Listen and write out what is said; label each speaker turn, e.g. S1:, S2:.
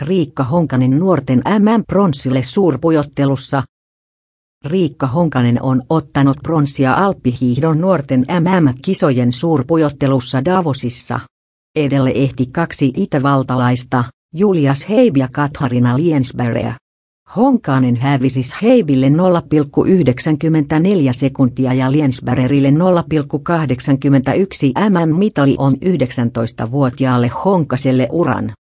S1: Riikka Honkanen nuorten MM-pronssille suurpujottelussa. Riikka Honkanen on ottanut pronssia alppihiihdon nuorten MM-kisojen suurpujottelussa Davosissa. Edelle ehti kaksi itävaltalaista, Julias Heib ja Katharina Liensberger. Honkanen hävisi Heibille 0,94 sekuntia ja Liensbergerille 0,81 mm-mitali on 19-vuotiaalle Honkaselle uran